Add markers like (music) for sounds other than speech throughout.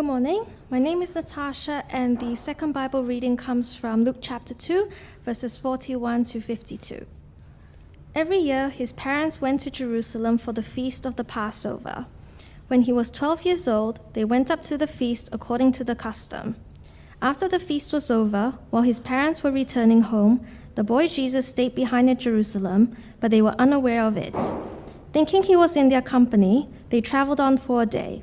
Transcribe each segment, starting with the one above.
Good morning. My name is Natasha, and the second Bible reading comes from Luke chapter 2, verses 41 to 52. Every year, his parents went to Jerusalem for the feast of the Passover. When he was 12 years old, they went up to the feast according to the custom. After the feast was over, while his parents were returning home, the boy Jesus stayed behind in Jerusalem, but they were unaware of it. Thinking he was in their company, they traveled on for a day.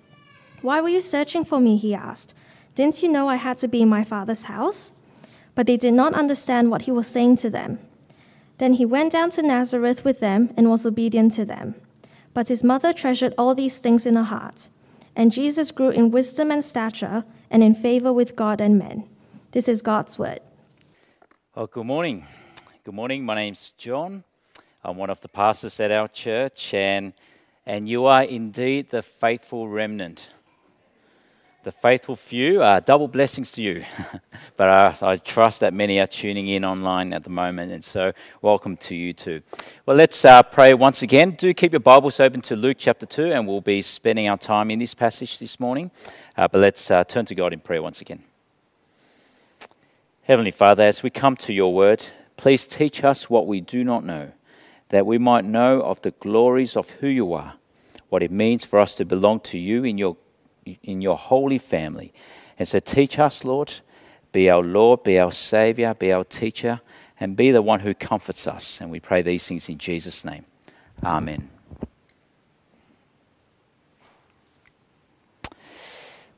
Why were you searching for me? He asked. Didn't you know I had to be in my father's house? But they did not understand what he was saying to them. Then he went down to Nazareth with them and was obedient to them. But his mother treasured all these things in her heart. And Jesus grew in wisdom and stature and in favor with God and men. This is God's word. Well, good morning. Good morning. My name's John. I'm one of the pastors at our church, and, and you are indeed the faithful remnant the faithful few. Uh, double blessings to you. (laughs) but I trust that many are tuning in online at the moment, and so welcome to you too. Well, let's uh, pray once again. Do keep your Bibles open to Luke chapter 2, and we'll be spending our time in this passage this morning. Uh, but let's uh, turn to God in prayer once again. Heavenly Father, as we come to your word, please teach us what we do not know, that we might know of the glories of who you are, what it means for us to belong to you in your in your holy family. And so teach us, Lord, be our Lord, be our Savior, be our teacher, and be the one who comforts us. And we pray these things in Jesus' name. Amen.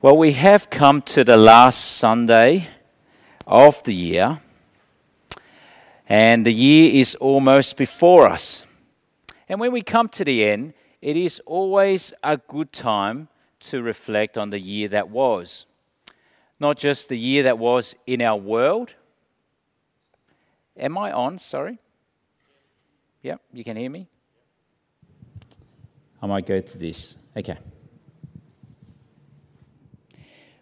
Well, we have come to the last Sunday of the year, and the year is almost before us. And when we come to the end, it is always a good time to reflect on the year that was. Not just the year that was in our world. Am I on? Sorry. Yep, you can hear me? I might go to this. Okay.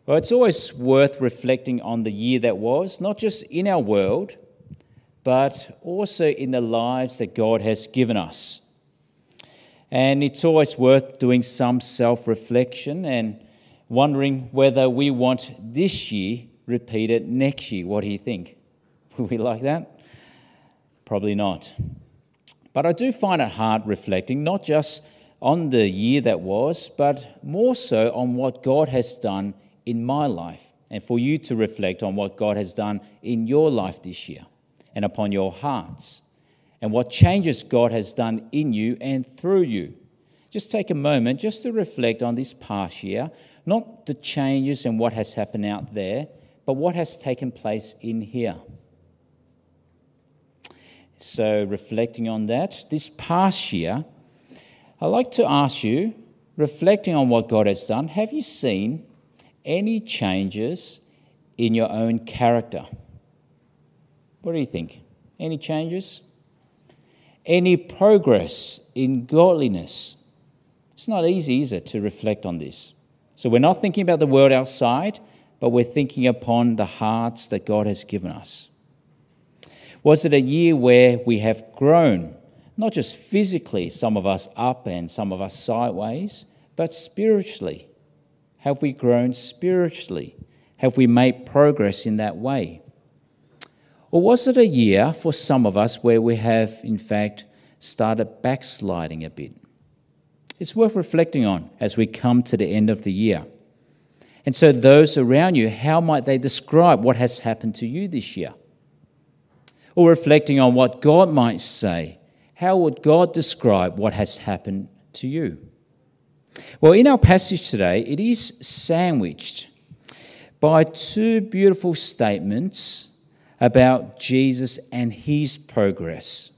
Well, it's always worth reflecting on the year that was, not just in our world, but also in the lives that God has given us. And it's always worth doing some self reflection and wondering whether we want this year repeated next year. What do you think? Would (laughs) we like that? Probably not. But I do find it hard reflecting, not just on the year that was, but more so on what God has done in my life, and for you to reflect on what God has done in your life this year and upon your hearts and what changes God has done in you and through you. Just take a moment just to reflect on this past year, not the changes and what has happened out there, but what has taken place in here. So, reflecting on that, this past year, I'd like to ask you, reflecting on what God has done, have you seen any changes in your own character? What do you think? Any changes? Any progress in godliness. It's not easy, is it, to reflect on this? So we're not thinking about the world outside, but we're thinking upon the hearts that God has given us. Was it a year where we have grown, not just physically, some of us up and some of us sideways, but spiritually? Have we grown spiritually? Have we made progress in that way? Or was it a year for some of us where we have, in fact, started backsliding a bit? It's worth reflecting on as we come to the end of the year. And so, those around you, how might they describe what has happened to you this year? Or reflecting on what God might say, how would God describe what has happened to you? Well, in our passage today, it is sandwiched by two beautiful statements about Jesus and his progress.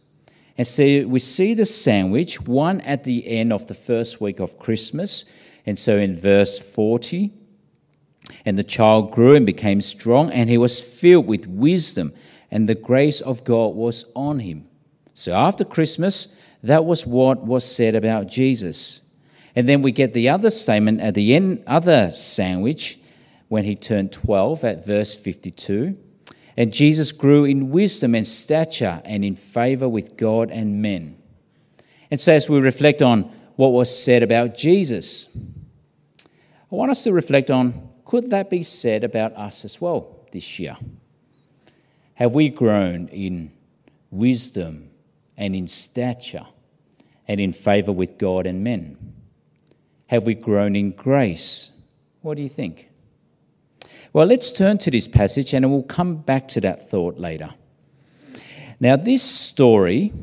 And so we see the sandwich, one at the end of the first week of Christmas. And so in verse 40, And the child grew and became strong, and he was filled with wisdom, and the grace of God was on him. So after Christmas, that was what was said about Jesus. And then we get the other statement at the end, other sandwich, when he turned 12 at verse 52. And Jesus grew in wisdom and stature and in favor with God and men. And so, as we reflect on what was said about Jesus, I want us to reflect on could that be said about us as well this year? Have we grown in wisdom and in stature and in favor with God and men? Have we grown in grace? What do you think? Well, let's turn to this passage and we'll come back to that thought later. Now, this story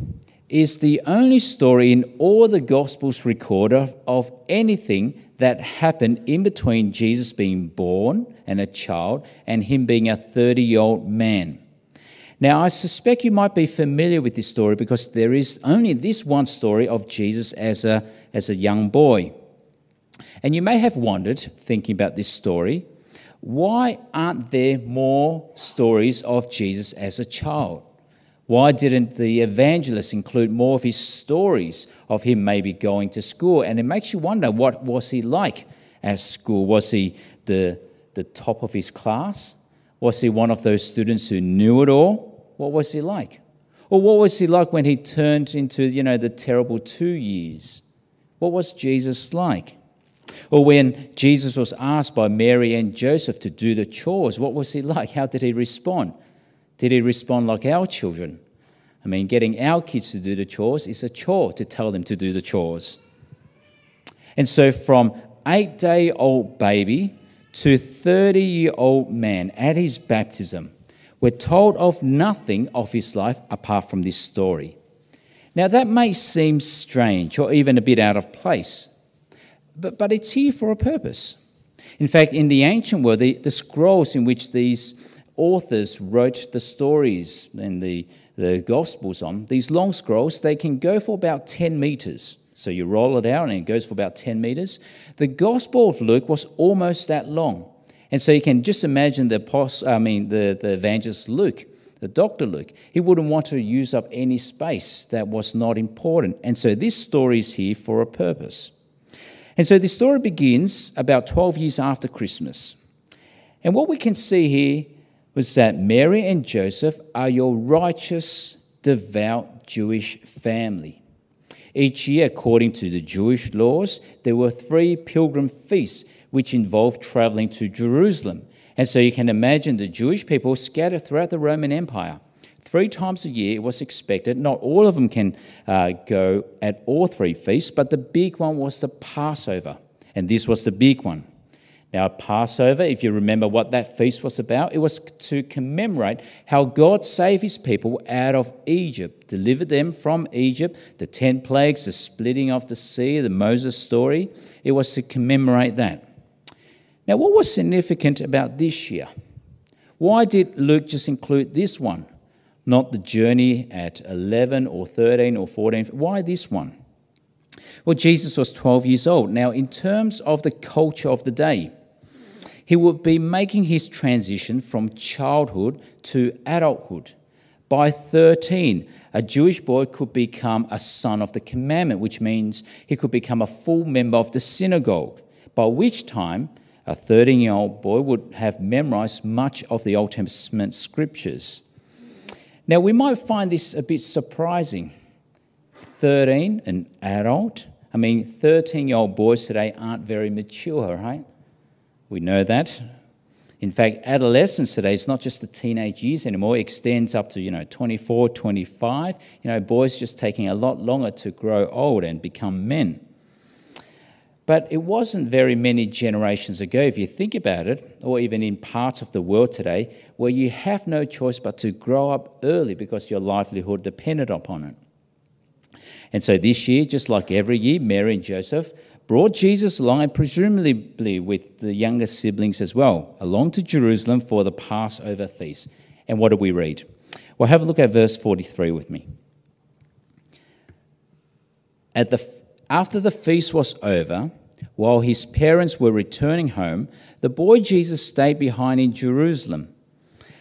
is the only story in all the Gospels recorded of anything that happened in between Jesus being born and a child and him being a 30 year old man. Now, I suspect you might be familiar with this story because there is only this one story of Jesus as a, as a young boy. And you may have wondered, thinking about this story, why aren't there more stories of Jesus as a child? Why didn't the evangelist include more of his stories of him maybe going to school? And it makes you wonder what was he like at school? Was he the, the top of his class? Was he one of those students who knew it all? What was he like? Or what was he like when he turned into, you know, the terrible two years? What was Jesus like? Or when Jesus was asked by Mary and Joseph to do the chores, what was he like? How did he respond? Did he respond like our children? I mean, getting our kids to do the chores is a chore to tell them to do the chores. And so, from eight day old baby to 30 year old man at his baptism, we're told of nothing of his life apart from this story. Now, that may seem strange or even a bit out of place but, but it's here for a purpose. In fact, in the ancient world, the, the scrolls in which these authors wrote the stories and the, the Gospels on, these long scrolls, they can go for about 10 meters. So you roll it out and it goes for about 10 meters. The Gospel of Luke was almost that long. And so you can just imagine the, post, I mean, the, the evangelist Luke, the doctor Luke, he wouldn't want to use up any space that was not important. And so this story is here for a purpose. And so the story begins about 12 years after Christmas. And what we can see here was that Mary and Joseph are your righteous, devout Jewish family. Each year, according to the Jewish laws, there were three pilgrim feasts which involved traveling to Jerusalem. And so you can imagine the Jewish people scattered throughout the Roman Empire. Three times a year it was expected. Not all of them can uh, go at all three feasts, but the big one was the Passover. And this was the big one. Now, Passover, if you remember what that feast was about, it was to commemorate how God saved his people out of Egypt, delivered them from Egypt, the 10 plagues, the splitting of the sea, the Moses story. It was to commemorate that. Now, what was significant about this year? Why did Luke just include this one? Not the journey at 11 or 13 or 14. Why this one? Well, Jesus was 12 years old. Now, in terms of the culture of the day, he would be making his transition from childhood to adulthood. By 13, a Jewish boy could become a son of the commandment, which means he could become a full member of the synagogue, by which time a 13 year old boy would have memorized much of the Old Testament scriptures. Now, we might find this a bit surprising. 13, an adult. I mean, 13 year old boys today aren't very mature, right? We know that. In fact, adolescence today is not just the teenage years anymore, it extends up to, you know, 24, 25. You know, boys just taking a lot longer to grow old and become men. But it wasn't very many generations ago, if you think about it, or even in parts of the world today, where you have no choice but to grow up early because your livelihood depended upon it. And so this year, just like every year, Mary and Joseph brought Jesus along, and presumably with the younger siblings as well, along to Jerusalem for the Passover feast. And what do we read? Well, have a look at verse 43 with me. At the, after the feast was over, while his parents were returning home, the boy Jesus stayed behind in Jerusalem.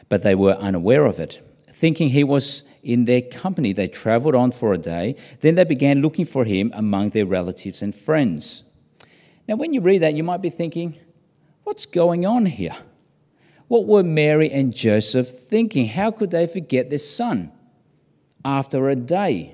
But they were unaware of it. Thinking he was in their company, they traveled on for a day. Then they began looking for him among their relatives and friends. Now, when you read that, you might be thinking, what's going on here? What were Mary and Joseph thinking? How could they forget their son after a day?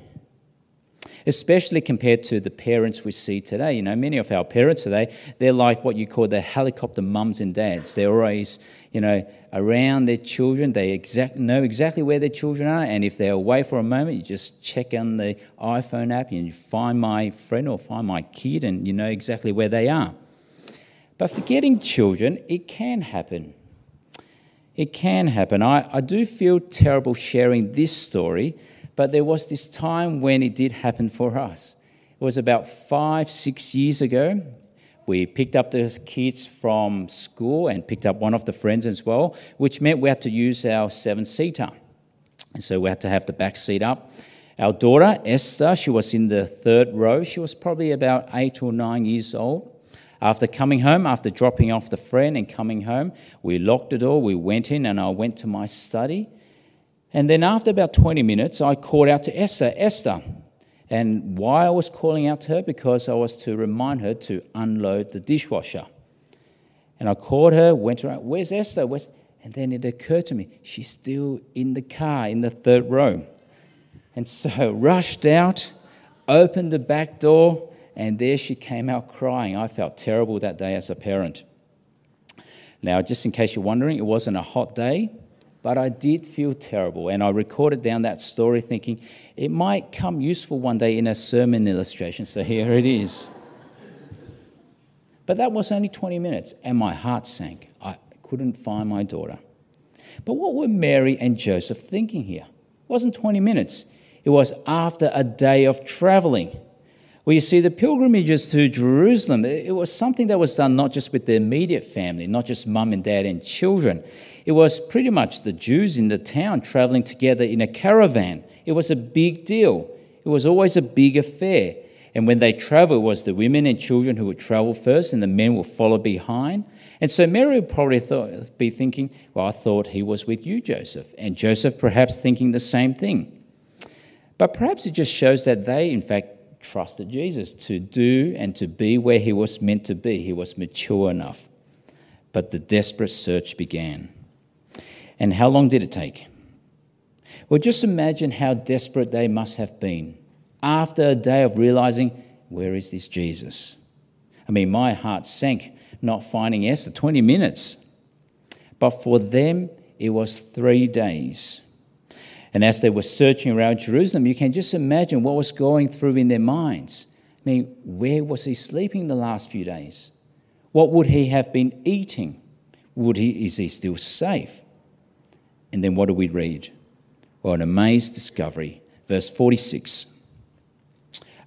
Especially compared to the parents we see today. You know, many of our parents today, they're like what you call the helicopter mums and dads. They're always, you know, around their children. They exact, know exactly where their children are. And if they're away for a moment, you just check on the iPhone app and you find my friend or find my kid and you know exactly where they are. But forgetting children, it can happen. It can happen. I, I do feel terrible sharing this story, but there was this time when it did happen for us. It was about five, six years ago. We picked up the kids from school and picked up one of the friends as well, which meant we had to use our seven seater. And so we had to have the back seat up. Our daughter, Esther, she was in the third row. She was probably about eight or nine years old. After coming home, after dropping off the friend and coming home, we locked the door, we went in, and I went to my study. And then after about 20 minutes, I called out to Esther, Esther. And why I was calling out to her? Because I was to remind her to unload the dishwasher. And I called her, went around, where's Esther? Where's... And then it occurred to me, she's still in the car in the third row. And so rushed out, opened the back door, and there she came out crying. I felt terrible that day as a parent. Now, just in case you're wondering, it wasn't a hot day, but I did feel terrible. And I recorded down that story thinking it might come useful one day in a sermon illustration. So here it is. But that was only 20 minutes, and my heart sank. I couldn't find my daughter. But what were Mary and Joseph thinking here? It wasn't 20 minutes, it was after a day of traveling. Well, you see, the pilgrimages to Jerusalem, it was something that was done not just with the immediate family, not just mum and dad and children. It was pretty much the Jews in the town traveling together in a caravan. It was a big deal. It was always a big affair. And when they traveled, it was the women and children who would travel first, and the men would follow behind. And so Mary would probably thought, be thinking, Well, I thought he was with you, Joseph. And Joseph perhaps thinking the same thing. But perhaps it just shows that they, in fact, trusted Jesus to do and to be where he was meant to be. He was mature enough. But the desperate search began. And how long did it take? Well, just imagine how desperate they must have been after a day of realizing, where is this Jesus? I mean, my heart sank not finding Esther 20 minutes. But for them, it was three days. And as they were searching around Jerusalem, you can just imagine what was going through in their minds. I mean, where was he sleeping the last few days? What would he have been eating? Would he, is he still safe? And then what do we read? Well, an amazed discovery. Verse 46.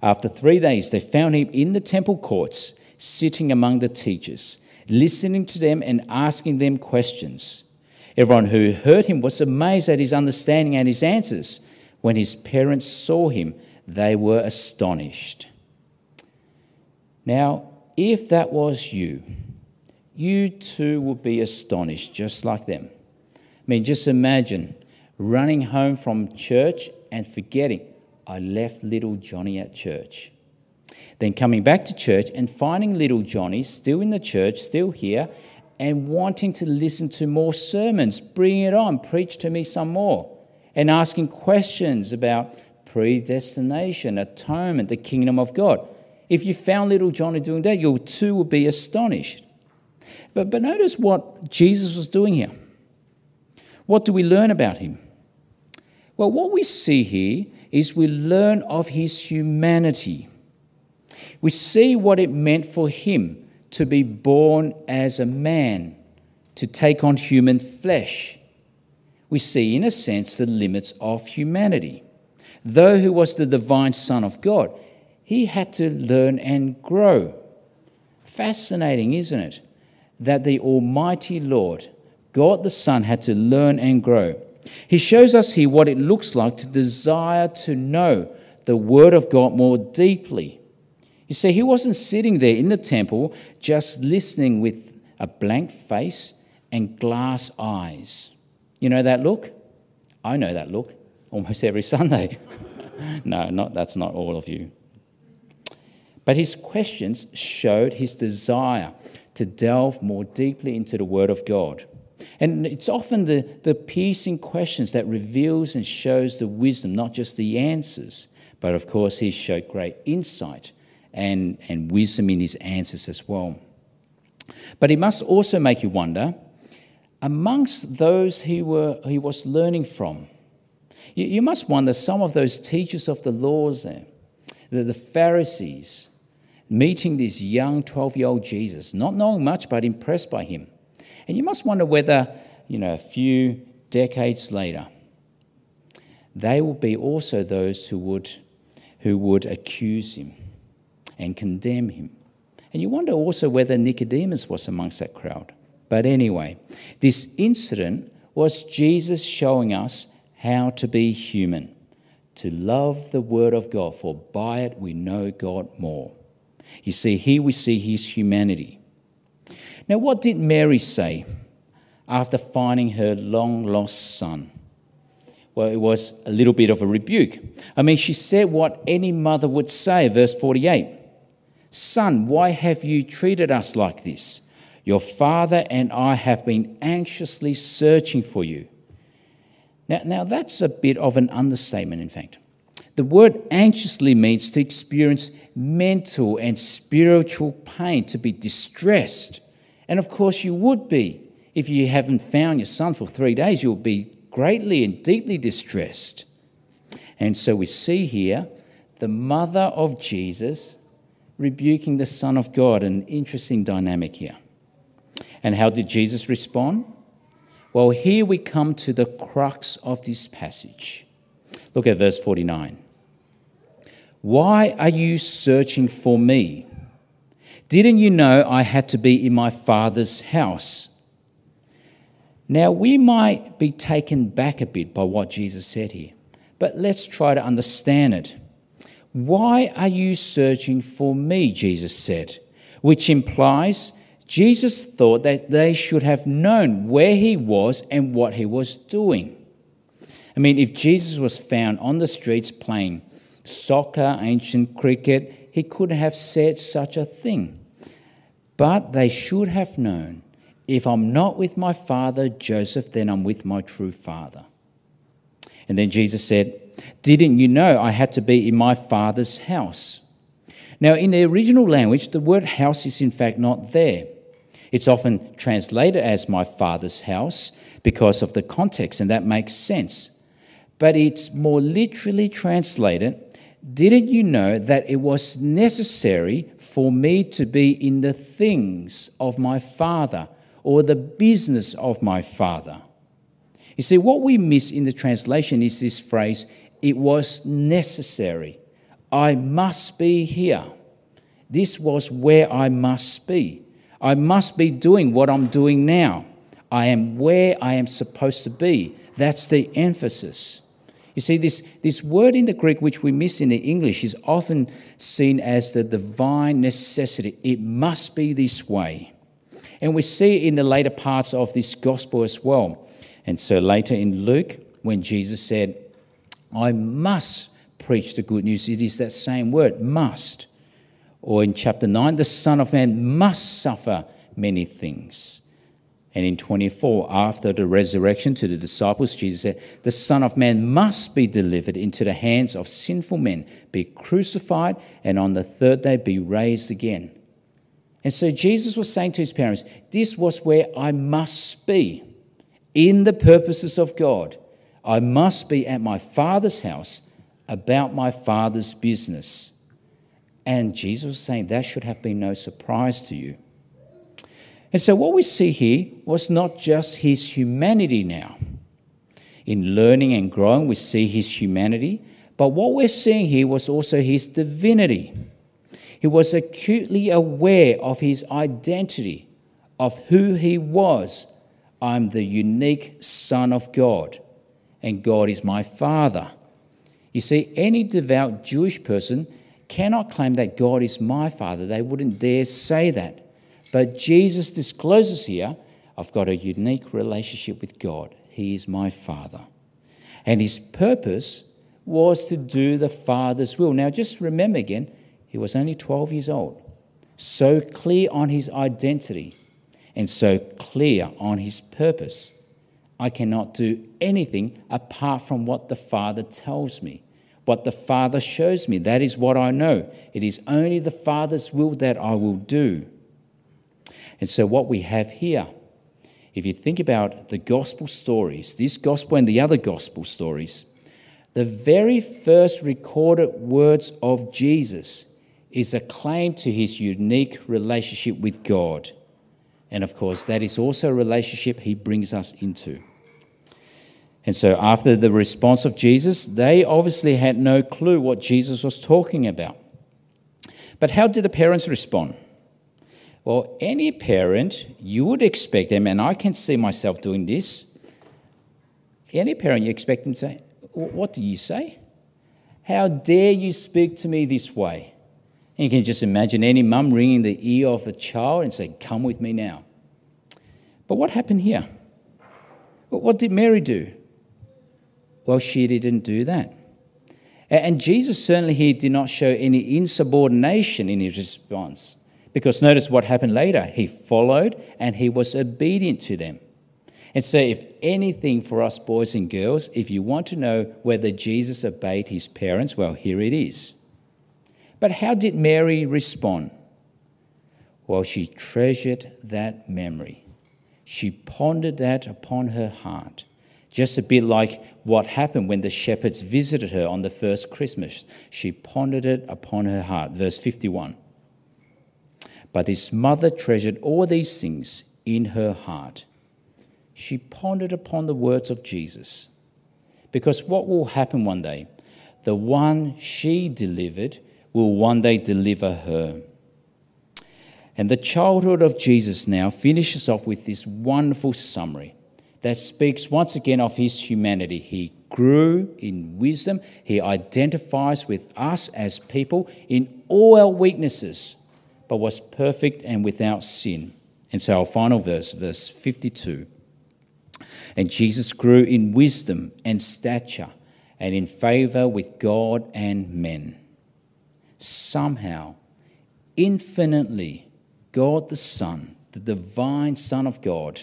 After three days, they found him in the temple courts, sitting among the teachers, listening to them and asking them questions. Everyone who heard him was amazed at his understanding and his answers. When his parents saw him, they were astonished. Now, if that was you, you too would be astonished, just like them. I mean, just imagine running home from church and forgetting, I left little Johnny at church. Then coming back to church and finding little Johnny still in the church, still here, and wanting to listen to more sermons. Bring it on, preach to me some more. And asking questions about predestination, atonement, the kingdom of God. If you found little Johnny doing that, you too would be astonished. But, but notice what Jesus was doing here. What do we learn about him? Well, what we see here is we learn of his humanity. We see what it meant for him to be born as a man, to take on human flesh. We see, in a sense, the limits of humanity. Though he was the divine Son of God, he had to learn and grow. Fascinating, isn't it? That the Almighty Lord, God the Son, had to learn and grow. He shows us here what it looks like to desire to know the Word of God more deeply You see, he wasn't sitting there in the temple just listening with a blank face and glass eyes. You know that look? I know that look almost every (laughs) Sunday. no, not, that's not all of you. But his questions showed his desire to delve more deeply into the Word of God. And it's often the, the piercing questions that reveals and shows the wisdom, not just the answers. But of course, he showed great insight and, and wisdom in his answers as well. But it must also make you wonder amongst those he, were, he was learning from, you, you must wonder some of those teachers of the laws there, the, the Pharisees, meeting this young 12 year old Jesus, not knowing much but impressed by him. And you must wonder whether, you know, a few decades later, they will be also those who would, who would accuse him and condemn him. And you wonder also whether Nicodemus was amongst that crowd. But anyway, this incident was Jesus showing us how to be human, to love the Word of God, for by it we know God more. You see, here we see his humanity. Now, what did Mary say after finding her long lost son? Well, it was a little bit of a rebuke. I mean, she said what any mother would say, verse 48 Son, why have you treated us like this? Your father and I have been anxiously searching for you. Now, now that's a bit of an understatement, in fact. The word anxiously means to experience mental and spiritual pain, to be distressed. And of course, you would be. If you haven't found your son for three days, you'll be greatly and deeply distressed. And so we see here the mother of Jesus rebuking the Son of God, an interesting dynamic here. And how did Jesus respond? Well, here we come to the crux of this passage. Look at verse 49. Why are you searching for me? Didn't you know I had to be in my Father's house? Now, we might be taken back a bit by what Jesus said here, but let's try to understand it. Why are you searching for me? Jesus said, which implies Jesus thought that they should have known where he was and what he was doing. I mean, if Jesus was found on the streets playing soccer, ancient cricket, he couldn't have said such a thing. But they should have known if I'm not with my father, Joseph, then I'm with my true father. And then Jesus said, Didn't you know I had to be in my father's house? Now, in the original language, the word house is in fact not there. It's often translated as my father's house because of the context, and that makes sense. But it's more literally translated Didn't you know that it was necessary for me to be in the things of my father or the business of my father? You see, what we miss in the translation is this phrase, it was necessary. I must be here. This was where I must be. I must be doing what I'm doing now. I am where I am supposed to be. That's the emphasis. You see, this, this word in the Greek, which we miss in the English, is often seen as the divine necessity. It must be this way. And we see in the later parts of this gospel as well. And so later in Luke, when Jesus said, I must preach the good news, it is that same word, must. Or in chapter 9, the Son of Man must suffer many things. And in 24, after the resurrection to the disciples, Jesus said, The Son of Man must be delivered into the hands of sinful men, be crucified, and on the third day be raised again. And so Jesus was saying to his parents, This was where I must be in the purposes of God. I must be at my Father's house about my Father's business. And Jesus saying that should have been no surprise to you. And so, what we see here was not just his humanity now. In learning and growing, we see his humanity, but what we're seeing here was also his divinity. He was acutely aware of his identity, of who he was. I'm the unique Son of God, and God is my Father. You see, any devout Jewish person cannot claim that God is my Father. They wouldn't dare say that. But Jesus discloses here I've got a unique relationship with God. He is my Father. And his purpose was to do the Father's will. Now, just remember again, he was only 12 years old, so clear on his identity and so clear on his purpose. I cannot do anything apart from what the Father tells me, what the Father shows me. That is what I know. It is only the Father's will that I will do. And so, what we have here if you think about the gospel stories, this gospel and the other gospel stories, the very first recorded words of Jesus is a claim to his unique relationship with God. And of course, that is also a relationship he brings us into. And so, after the response of Jesus, they obviously had no clue what Jesus was talking about. But how did the parents respond? Well, any parent, you would expect them, and I can see myself doing this. Any parent, you expect them to say, What do you say? How dare you speak to me this way? And you can just imagine any mum ringing the ear of a child and saying, Come with me now. But what happened here? What did Mary do? Well, she didn't do that. And Jesus certainly here did not show any insubordination in his response. Because notice what happened later. He followed and he was obedient to them. And so, if anything for us boys and girls, if you want to know whether Jesus obeyed his parents, well, here it is. But how did Mary respond? Well, she treasured that memory. She pondered that upon her heart. Just a bit like what happened when the shepherds visited her on the first Christmas. She pondered it upon her heart. Verse 51. But his mother treasured all these things in her heart. She pondered upon the words of Jesus. Because what will happen one day? The one she delivered will one day deliver her. And the childhood of Jesus now finishes off with this wonderful summary that speaks once again of his humanity. He grew in wisdom, he identifies with us as people in all our weaknesses but was perfect and without sin. And so our final verse, verse 52. And Jesus grew in wisdom and stature and in favor with God and men. Somehow, infinitely, God the Son, the divine Son of God,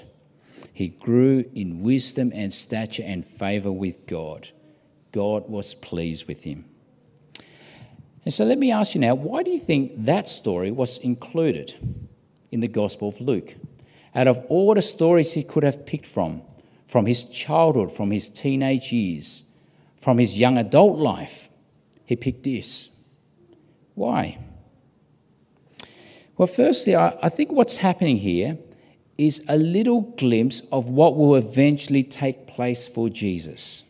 he grew in wisdom and stature and favor with God. God was pleased with him. And so let me ask you now why do you think that story was included in the Gospel of Luke? Out of all the stories he could have picked from, from his childhood, from his teenage years, from his young adult life, he picked this. Why? Well, firstly, I, think what's happening here is a little glimpse of what will eventually take place for Jesus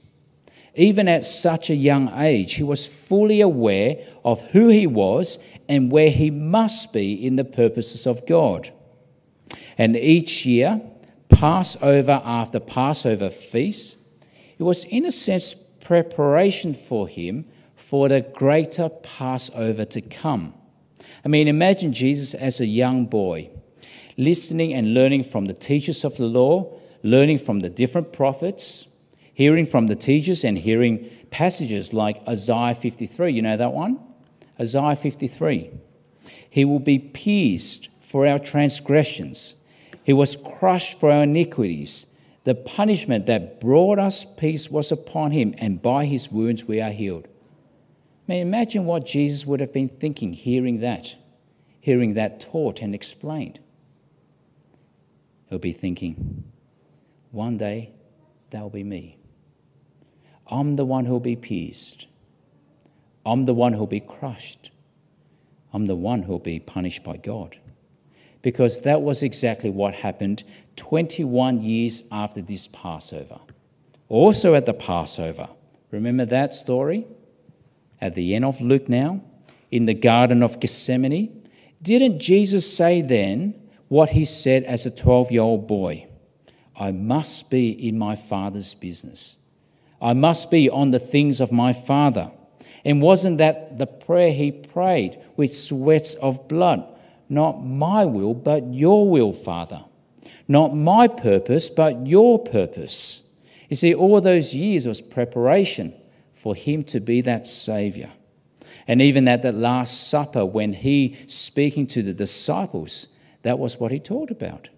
even at such a young age, he was fully aware of who he was and where he must be in the purposes of God. And each year, Passover after Passover feast, it was in a sense preparation for him for the greater Passover to come. I mean, imagine Jesus as a young boy, listening and learning from the teachers of the law, learning from the different prophets, hearing from the teachers and hearing passages like Isaiah 53. You know that one? Isaiah 53. He will be pierced for our transgressions, he was crushed for our iniquities. The punishment that brought us peace was upon him, and by his wounds we are healed. Mean, imagine what Jesus would have been thinking hearing that, hearing that taught and explained. He'll be thinking, one day that'll be me. I'm the one who'll be pierced. I'm the one who'll be crushed. I'm the one who'll be punished by God. Because that was exactly what happened 21 years after this Passover. Also at the Passover. Remember that story? At the end of Luke now, in the Garden of Gethsemane. Didn't Jesus say then what he said as a 12 year old boy? I must be in my Father's business. I must be on the things of my Father. And wasn't that the prayer he prayed with sweats of blood? Not my will, but your will, Father. Not my purpose, but your purpose. You see, all those years was preparation for him to be that Savior. And even at that Last Supper, when he speaking to the disciples, that was what he talked about.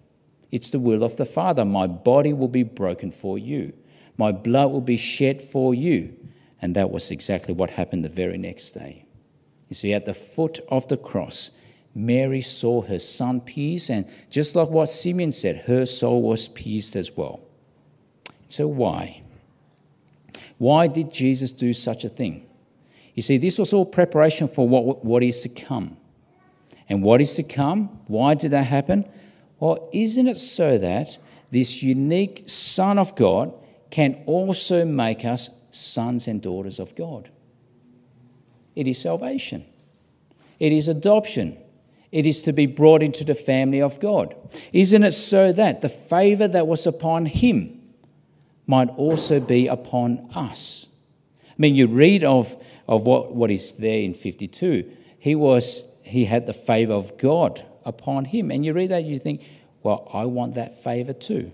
It's the will of the Father. My body will be broken for you, my blood will be shed for you. And that was exactly what happened the very next day. You see, at the foot of the cross, Mary saw her son pierced, and just like what Simeon said, her soul was pierced as well. So, why? Why did Jesus do such a thing? You see, this was all preparation for what, what is to come. And what is to come? Why did that happen? Well, isn't it so that this unique Son of God can also make us sons and daughters of God? It is salvation, it is adoption, it is to be brought into the family of God. Isn't it so that the favor that was upon him might also be upon us? I mean, you read of, of what, what is there in 52. He was he had the favor of God upon him. And you read that, you think, well, I want that favor too.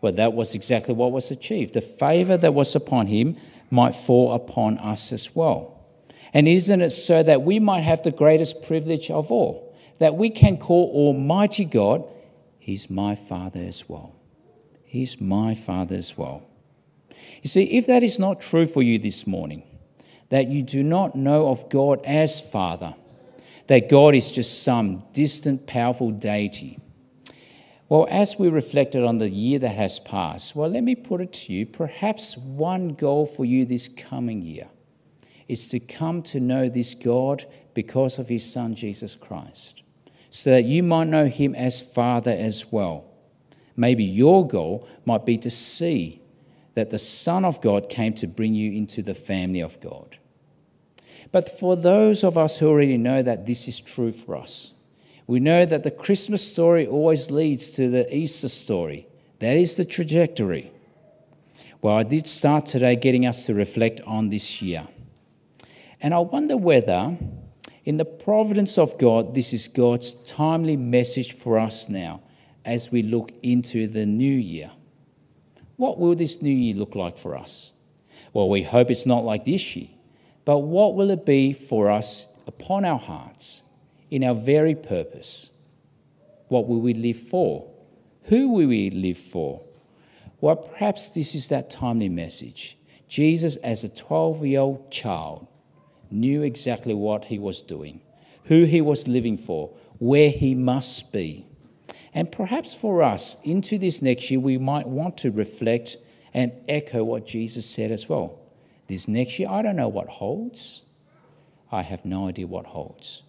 Well, that was exactly what was achieved. The favor that was upon him might fall upon us as well. And isn't it so that we might have the greatest privilege of all? that we can call Almighty God, He's my Father as well. He's my Father as well. You see, if that is not true for you this morning, that you do not know of God as Father, that God is just some distant, powerful deity, well, as we reflected on the year that has passed, well, let me put it to you perhaps one goal for you this coming year is to come to know this God because of his Son, Jesus Christ so that you might know him as Father as well. Maybe your goal might be to see that the Son of God came to bring you into the family of God. But for those of us who already know that this is true for us, we know that the Christmas story always leads to the Easter story. That is the trajectory. Well, I did start today getting us to reflect on this year. And I wonder whether in the providence of God, this is God's timely message for us now as we look into the new year. What will this new year look like for us? Well, we hope it's not like this year, but what will it be for us upon our hearts, in our very purpose? What will we live for? Who will we live for? Well, perhaps this is that timely message. Jesus, as a 12 year old child, knew exactly what he was doing, who he was living for, where he must be. And perhaps for us, into this next year, we might want to reflect and echo what Jesus said as well. This next year, I don't know what holds. I have no idea what holds.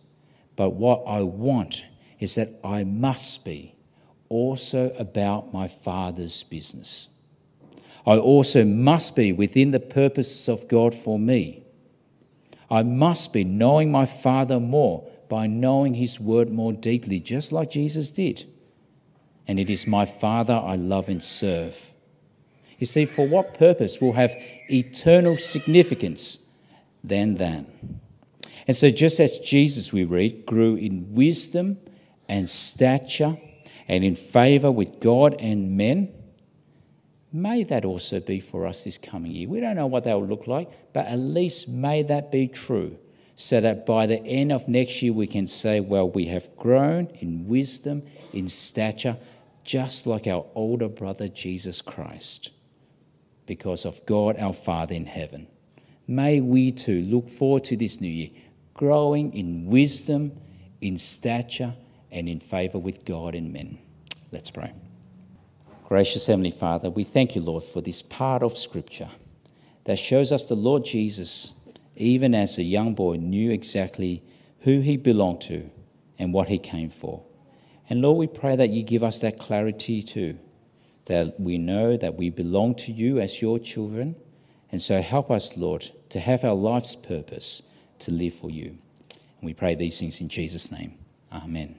But what I want is that I must be also about my Father's business. I also must be within the purposes of God for me. I must be knowing my Father more by knowing His Word more deeply, just like Jesus did. And it is my Father I love and serve. You see, for what purpose will have eternal significance than that? And so, just as Jesus, we read, grew in wisdom and stature and in favor with God and men, May that also be for us this coming year. We don't know what that will look like, but at least may that be true so that by the end of next year we can say, well, we have grown in wisdom, in stature, just like our older brother Jesus Christ, because of God our Father in heaven. May we too look forward to this new year, growing in wisdom, in stature, and in favor with God and men. Let's pray. Gracious Heavenly Father, we thank you, Lord, for this part of Scripture that shows us the Lord Jesus, even as a young boy, knew exactly who he belonged to and what he came for. And Lord, we pray that you give us that clarity too, that we know that we belong to you as your children. And so help us, Lord, to have our life's purpose to live for you. And we pray these things in Jesus' name. Amen.